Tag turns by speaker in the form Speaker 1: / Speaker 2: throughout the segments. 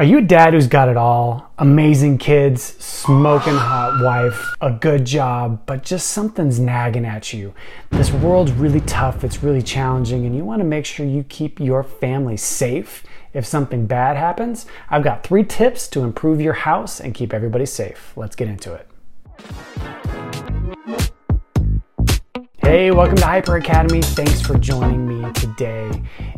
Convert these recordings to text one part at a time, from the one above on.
Speaker 1: Are you a dad who's got it all? Amazing kids, smoking hot wife, a good job, but just something's nagging at you. This world's really tough, it's really challenging, and you want to make sure you keep your family safe if something bad happens. I've got three tips to improve your house and keep everybody safe. Let's get into it. Hey, welcome to Hyper Academy. Thanks for joining me today.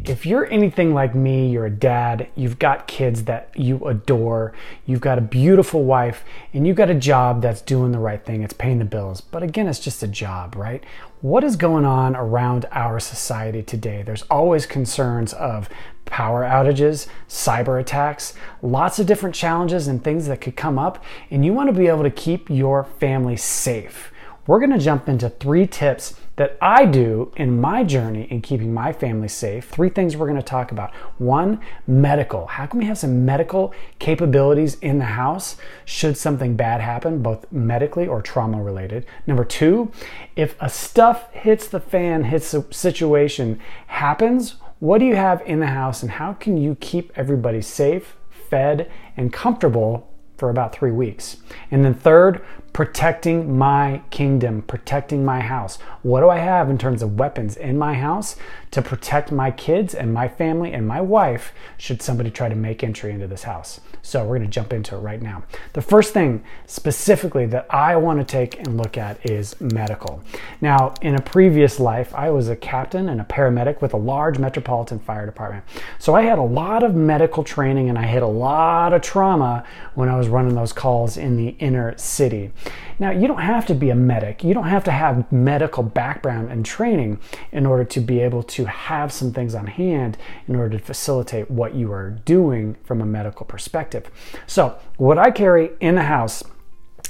Speaker 1: If you're anything like me, you're a dad, you've got kids that you adore, you've got a beautiful wife, and you've got a job that's doing the right thing, it's paying the bills. But again, it's just a job, right? What is going on around our society today? There's always concerns of power outages, cyber attacks, lots of different challenges and things that could come up, and you want to be able to keep your family safe we're going to jump into three tips that I do in my journey in keeping my family safe. Three things we're going to talk about. One, medical. How can we have some medical capabilities in the house should something bad happen, both medically or trauma related? Number two, if a stuff hits the fan, hits a situation, happens, what do you have in the house and how can you keep everybody safe, fed, and comfortable for about three weeks. And then, third, protecting my kingdom, protecting my house. What do I have in terms of weapons in my house to protect my kids and my family and my wife should somebody try to make entry into this house? So, we're going to jump into it right now. The first thing specifically that I want to take and look at is medical. Now, in a previous life, I was a captain and a paramedic with a large metropolitan fire department. So, I had a lot of medical training and I had a lot of trauma when I was running those calls in the inner city. Now, you don't have to be a medic, you don't have to have medical background and training in order to be able to have some things on hand in order to facilitate what you are doing from a medical perspective. So, what I carry in the house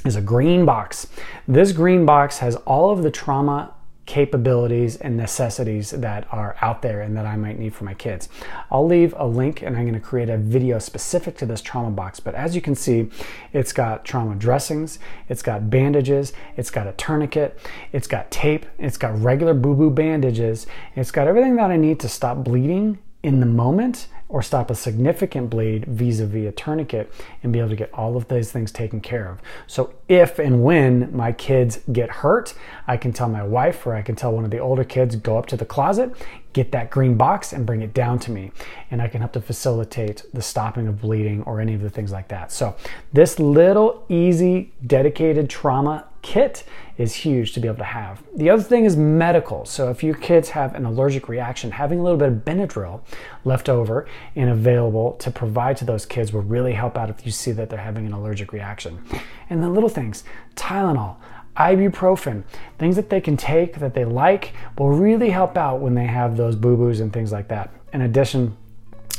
Speaker 1: is a green box. This green box has all of the trauma capabilities and necessities that are out there and that I might need for my kids. I'll leave a link and I'm going to create a video specific to this trauma box. But as you can see, it's got trauma dressings, it's got bandages, it's got a tourniquet, it's got tape, it's got regular boo boo bandages, it's got everything that I need to stop bleeding in the moment or stop a significant bleed vis-a-vis a tourniquet and be able to get all of those things taken care of. So if and when my kids get hurt, I can tell my wife or I can tell one of the older kids go up to the closet, get that green box and bring it down to me and I can help to facilitate the stopping of bleeding or any of the things like that. So this little easy dedicated trauma kit is huge to be able to have. The other thing is medical. So if your kids have an allergic reaction, having a little bit of Benadryl left over and available to provide to those kids will really help out if you see that they're having an allergic reaction. And the little things, Tylenol, ibuprofen, things that they can take that they like will really help out when they have those boo-boos and things like that. In addition,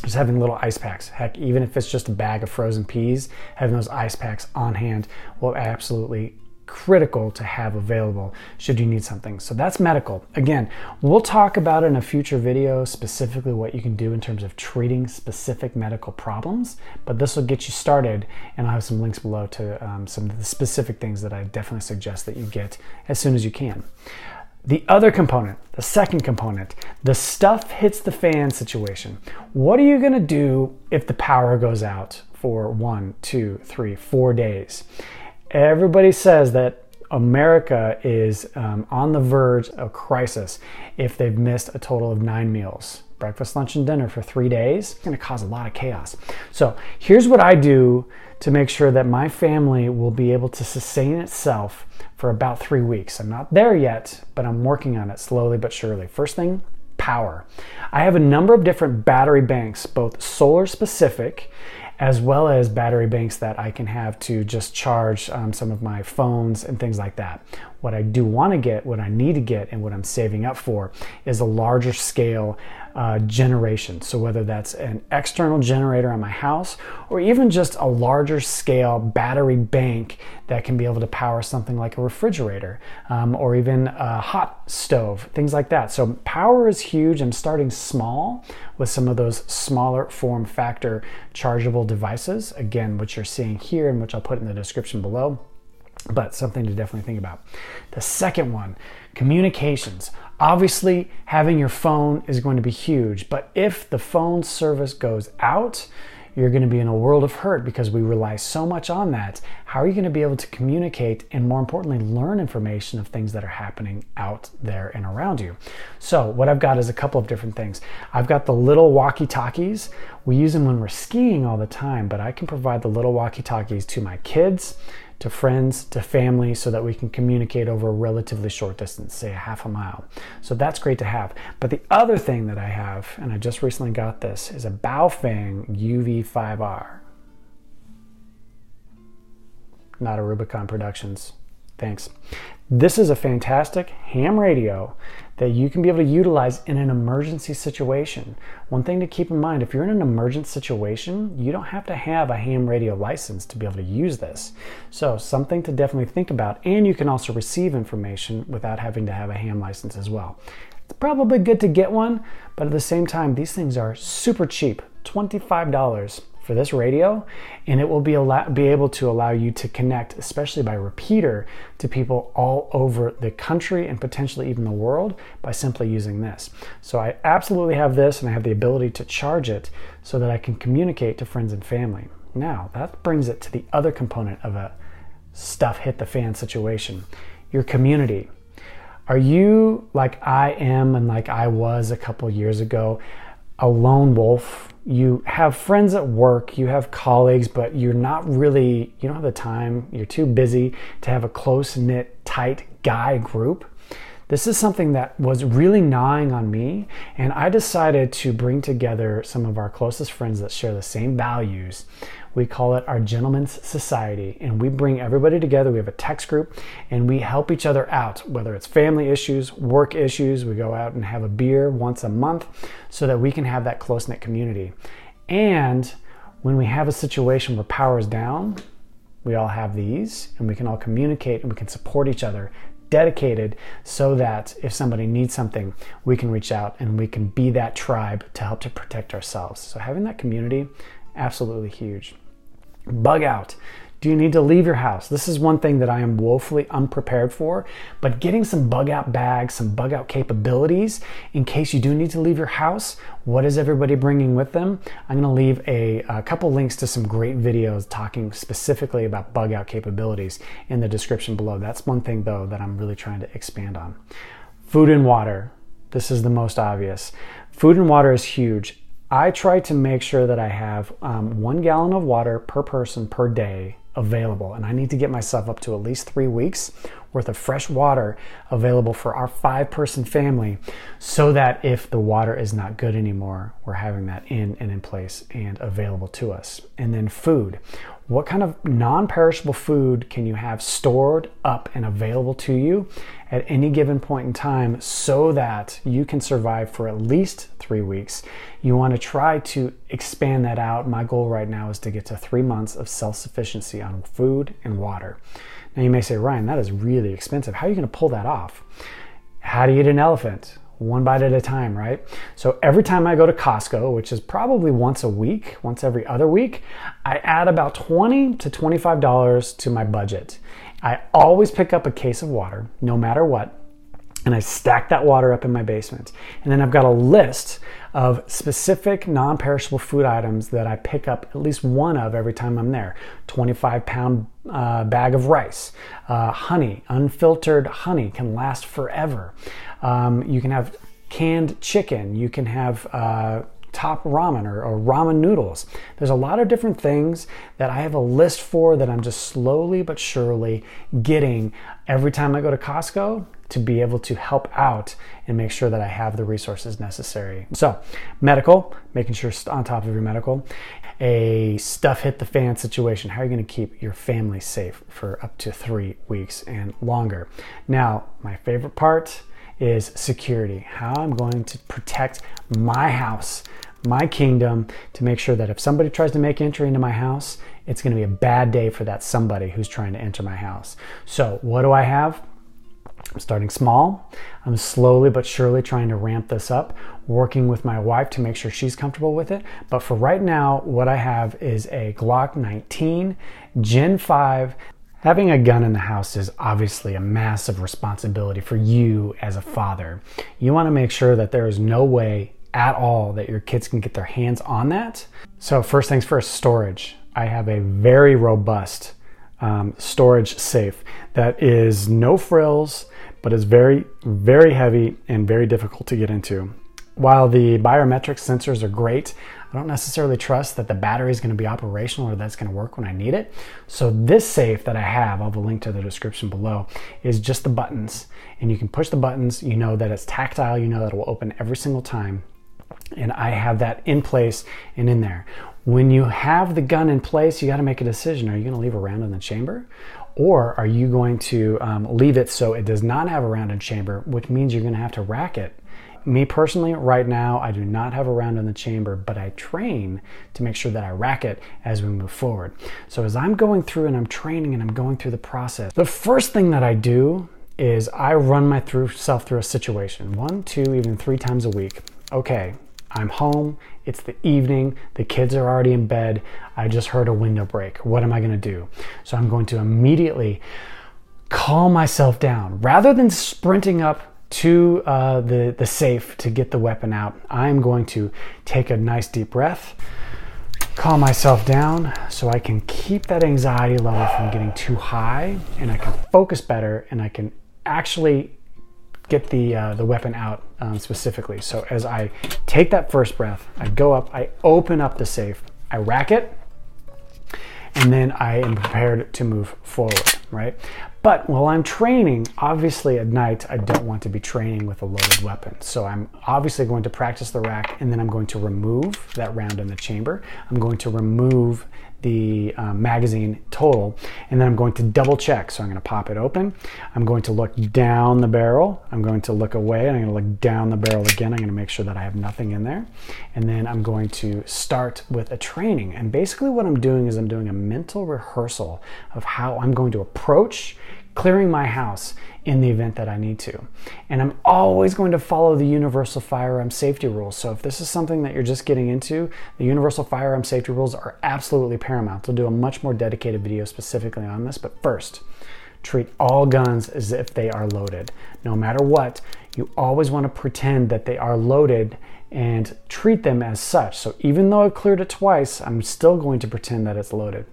Speaker 1: just having little ice packs. Heck, even if it's just a bag of frozen peas, having those ice packs on hand will absolutely critical to have available should you need something. So that's medical. Again, we'll talk about in a future video specifically what you can do in terms of treating specific medical problems, but this will get you started and I'll have some links below to um, some of the specific things that I definitely suggest that you get as soon as you can. The other component, the second component, the stuff hits the fan situation. What are you gonna do if the power goes out for one, two, three, four days? Everybody says that America is um, on the verge of crisis if they've missed a total of nine meals breakfast, lunch, and dinner for three days. It's to cause a lot of chaos. So, here's what I do to make sure that my family will be able to sustain itself for about three weeks. I'm not there yet, but I'm working on it slowly but surely. First thing, power. I have a number of different battery banks, both solar specific as well as battery banks that I can have to just charge um, some of my phones and things like that. What I do want to get, what I need to get, and what I'm saving up for is a larger scale uh, generation. So, whether that's an external generator on my house or even just a larger scale battery bank that can be able to power something like a refrigerator um, or even a hot stove, things like that. So, power is huge. I'm starting small with some of those smaller form factor chargeable devices. Again, what you're seeing here and which I'll put in the description below but something to definitely think about. The second one, communications. Obviously, having your phone is going to be huge, but if the phone service goes out, you're going to be in a world of hurt because we rely so much on that. How are you going to be able to communicate and, more importantly, learn information of things that are happening out there and around you? So, what I've got is a couple of different things. I've got the little walkie talkies. We use them when we're skiing all the time, but I can provide the little walkie talkies to my kids to friends, to family, so that we can communicate over a relatively short distance, say a half a mile. So that's great to have. But the other thing that I have, and I just recently got this, is a Baofeng UV5R. Not a Rubicon Productions. Thanks. This is a fantastic ham radio that you can be able to utilize in an emergency situation. One thing to keep in mind if you're in an emergency situation, you don't have to have a ham radio license to be able to use this. So, something to definitely think about. And you can also receive information without having to have a ham license as well. It's probably good to get one, but at the same time, these things are super cheap $25 for this radio, and it will be, allow, be able to allow you to connect, especially by repeater, to people all over the country and potentially even the world by simply using this. So I absolutely have this, and I have the ability to charge it so that I can communicate to friends and family. Now, that brings it to the other component of a stuff hit the fan situation your community. Are you like I am and like I was a couple years ago, a lone wolf you have friends at work, you have colleagues, but you're not really, you don't have the time, you're too busy to have a close knit, tight guy group. This is something that was really gnawing on me, and I decided to bring together some of our closest friends that share the same values we call it our Gentlemen's Society, and we bring everybody together. We have a text group, and we help each other out, whether it's family issues, work issues. We go out and have a beer once a month so that we can have that close knit community. And when we have a situation where power is down, we all have these, and we can all communicate and we can support each other dedicated so that if somebody needs something, we can reach out and we can be that tribe to help to protect ourselves. So having that community, absolutely huge. Bug out. Do you need to leave your house? This is one thing that I am woefully unprepared for, but getting some bug out bags, some bug out capabilities in case you do need to leave your house. What is everybody bringing with them? I'm to leave a, a couple links to some great videos talking specifically about bug out capabilities in the description below. That's one thing, though, that I'm really trying to expand on. Food and water. This is the most obvious. Food and water is huge. I try to make sure that I have um, one gallon of water per person per day available, and I need to get myself up to at least three weeks worth of fresh water available for our five person family so that if the water is not good anymore, we're having that in and in place and available to us. And then food. What kind of non perishable food can you have stored up and available to you at any given point in time so that you can survive for at least three weeks? You want to try to expand that out. My goal right now is to get to three months of self sufficiency on food and water. Now, you may say, Ryan, that is really expensive. How are you going to pull that off? How do you eat an elephant? one bite at a time, right? So every time I go to Costco, which is probably once a week, once every other week, I add about 20 to $25 to my budget. I always pick up a case of water, no matter what, and I stack that water up in my basement. And then I've got a list of specific non perishable food items that I pick up at least one of every time I'm there 25 pound uh, bag of rice, uh, honey, unfiltered honey can last forever. Um, you can have canned chicken, you can have uh, top ramen or, or, ramen noodles. There's a lot of different things that I have a list for that I'm just slowly but surely getting every time I go to Costco to be able to help out and make sure that I have the resources necessary. So, medical, making sure on top of your medical, a stuff hit the fan situation. How are you going to keep your family safe for up to three weeks and longer? Now, my favorite part is security. How I'm going to protect my house, my kingdom, to make sure that if somebody tries to make entry into my house, it's going to be a bad day for that somebody who's trying to enter my house. So, what do I have? I'm starting small. I'm slowly but surely trying to ramp this up, working with my wife to make sure she's comfortable with it. But for right now, what I have is a Glock 19 Gen 5. Having a gun in the house is obviously a massive responsibility for you as a father. You want to make sure that there is no way at all that your kids can get their hands on that. So, first things first storage. I have a very robust um, storage safe that is no frills, but is very, very heavy and very difficult to get into. While the biometric sensors are great, I don't necessarily trust that the battery is going to be operational or that's going to work when I need it. So this safe that I have, I'll have a link to the description below, is just the buttons. And you can push the buttons, you know that it's tactile, you know that it will open every single time. And I have that in place and in there. When you have the gun in place, you got to make a decision. Are you going to leave a round in the chamber? Or are you going to um, leave it so it does not have a round in chamber, which means you're going to have to rack it me personally, right now, I do not have a round in the chamber, but I train to make sure that I rack it as we move forward. So as I'm going through and I'm training and I'm going through the process, the first thing that I do is I run myself through a situation one, two, even three times a week. Okay, I'm home, it's the evening, the kids are already in bed, I just heard a window break. What am I gonna do? So I'm going to immediately calm myself down. Rather than sprinting up to uh, the, the safe to get the weapon out, I'm going to take a nice deep breath, calm myself down so I can keep that anxiety level from getting too high and I can focus better and I can actually get the, uh, the weapon out um, specifically. So as I take that first breath, I go up, I open up the safe, I rack it, and then I am prepared to move forward, right? But while I'm training, obviously at night, I don't want to be training with a loaded weapon. So I'm obviously going to practice the rack and then I'm going to remove that round in the chamber. I'm going to remove the uh, magazine total and then I'm going to double check. So I'm going to pop it open. I'm going to look down the barrel. I'm going to look away and I'm going to look down the barrel again. I'm going to make sure that I have nothing in there. And then I'm going to start with a training. And basically what I'm doing is I'm doing a mental rehearsal of how I'm going to approach clearing my house in the event that I need to. And I'm always going to follow the universal firearm safety rules. So if this is something that you're just getting into, the universal firearm safety rules are absolutely paramount. I'll do a much more dedicated video specifically on this, but first, treat all guns as if they are loaded. No matter what, you always want to pretend that they are loaded and treat them as such. So even though I've cleared it twice, I'm still going to pretend that it's loaded.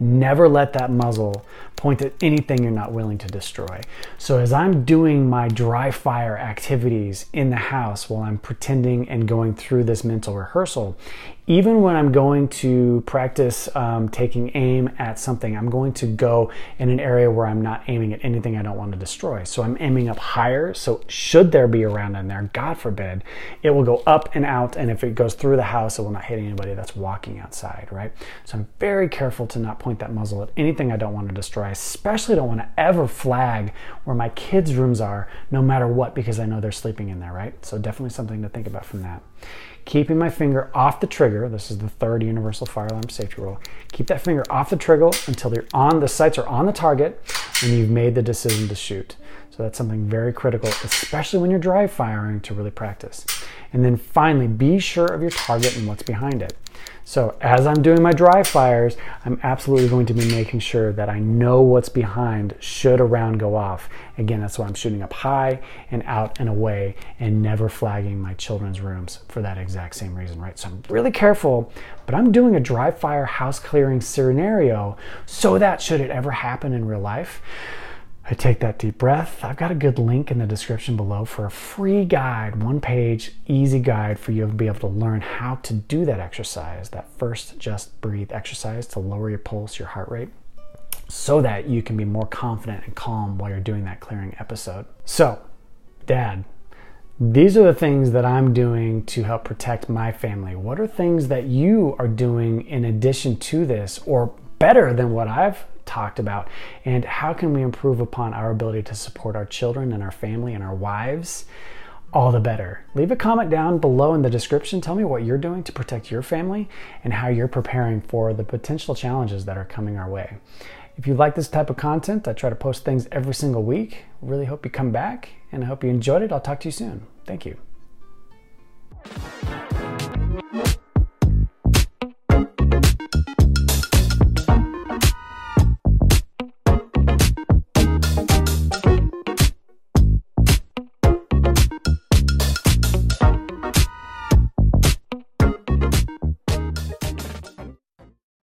Speaker 1: Never let that muzzle point at anything you're not willing to destroy. So as I'm doing my dry fire activities in the house while I'm pretending and going through this mental rehearsal, even when I'm going to practice um, taking aim at something, I'm going to go in an area where I'm not aiming at anything I don't want to destroy. So I'm aiming up higher. So should there be a round in there, God forbid, it will go up and out. And if it goes through the house, it will not hit anybody that's walking outside, right? So I'm very careful to not point that muzzle at anything I don't want to destroy. I especially don't want to ever flag where my kids' rooms are, no matter what, because I know they're sleeping in there, right? So definitely something to think about from that keeping my finger off the trigger. This is the third universal firearm safety rule. Keep that finger off the trigger until they're on the sights are on the target and you've made the decision to shoot. So that's something very critical, especially when you're dry firing to really practice. And then finally, be sure of your target and what's behind it. So as I'm doing my dry fires, I'm absolutely going to be making sure that I know what's behind should a round go off. Again, that's why I'm shooting up high and out and away and never flagging my children's rooms for that exact same reason, right? So I'm really careful, but I'm doing a dry fire house clearing scenario so that should it ever happen in real life, I take that deep breath. I've got a good link in the description below for a free guide, one page, easy guide for you to be able to learn how to do that exercise, that first just breathe exercise to lower your pulse, your heart rate, so that you can be more confident and calm while you're doing that clearing episode. So, Dad, these are the things that I'm doing to help protect my family. What are things that you are doing in addition to this or better than what I've talked about and how can we improve upon our ability to support our children and our family and our wives all the better. Leave a comment down below in the description. Tell me what you're doing to protect your family and how you're preparing for the potential challenges that are coming our way. If you like this type of content, I try to post things every single week. Really hope you come back and I hope you enjoyed it. I'll talk to you soon. Thank you.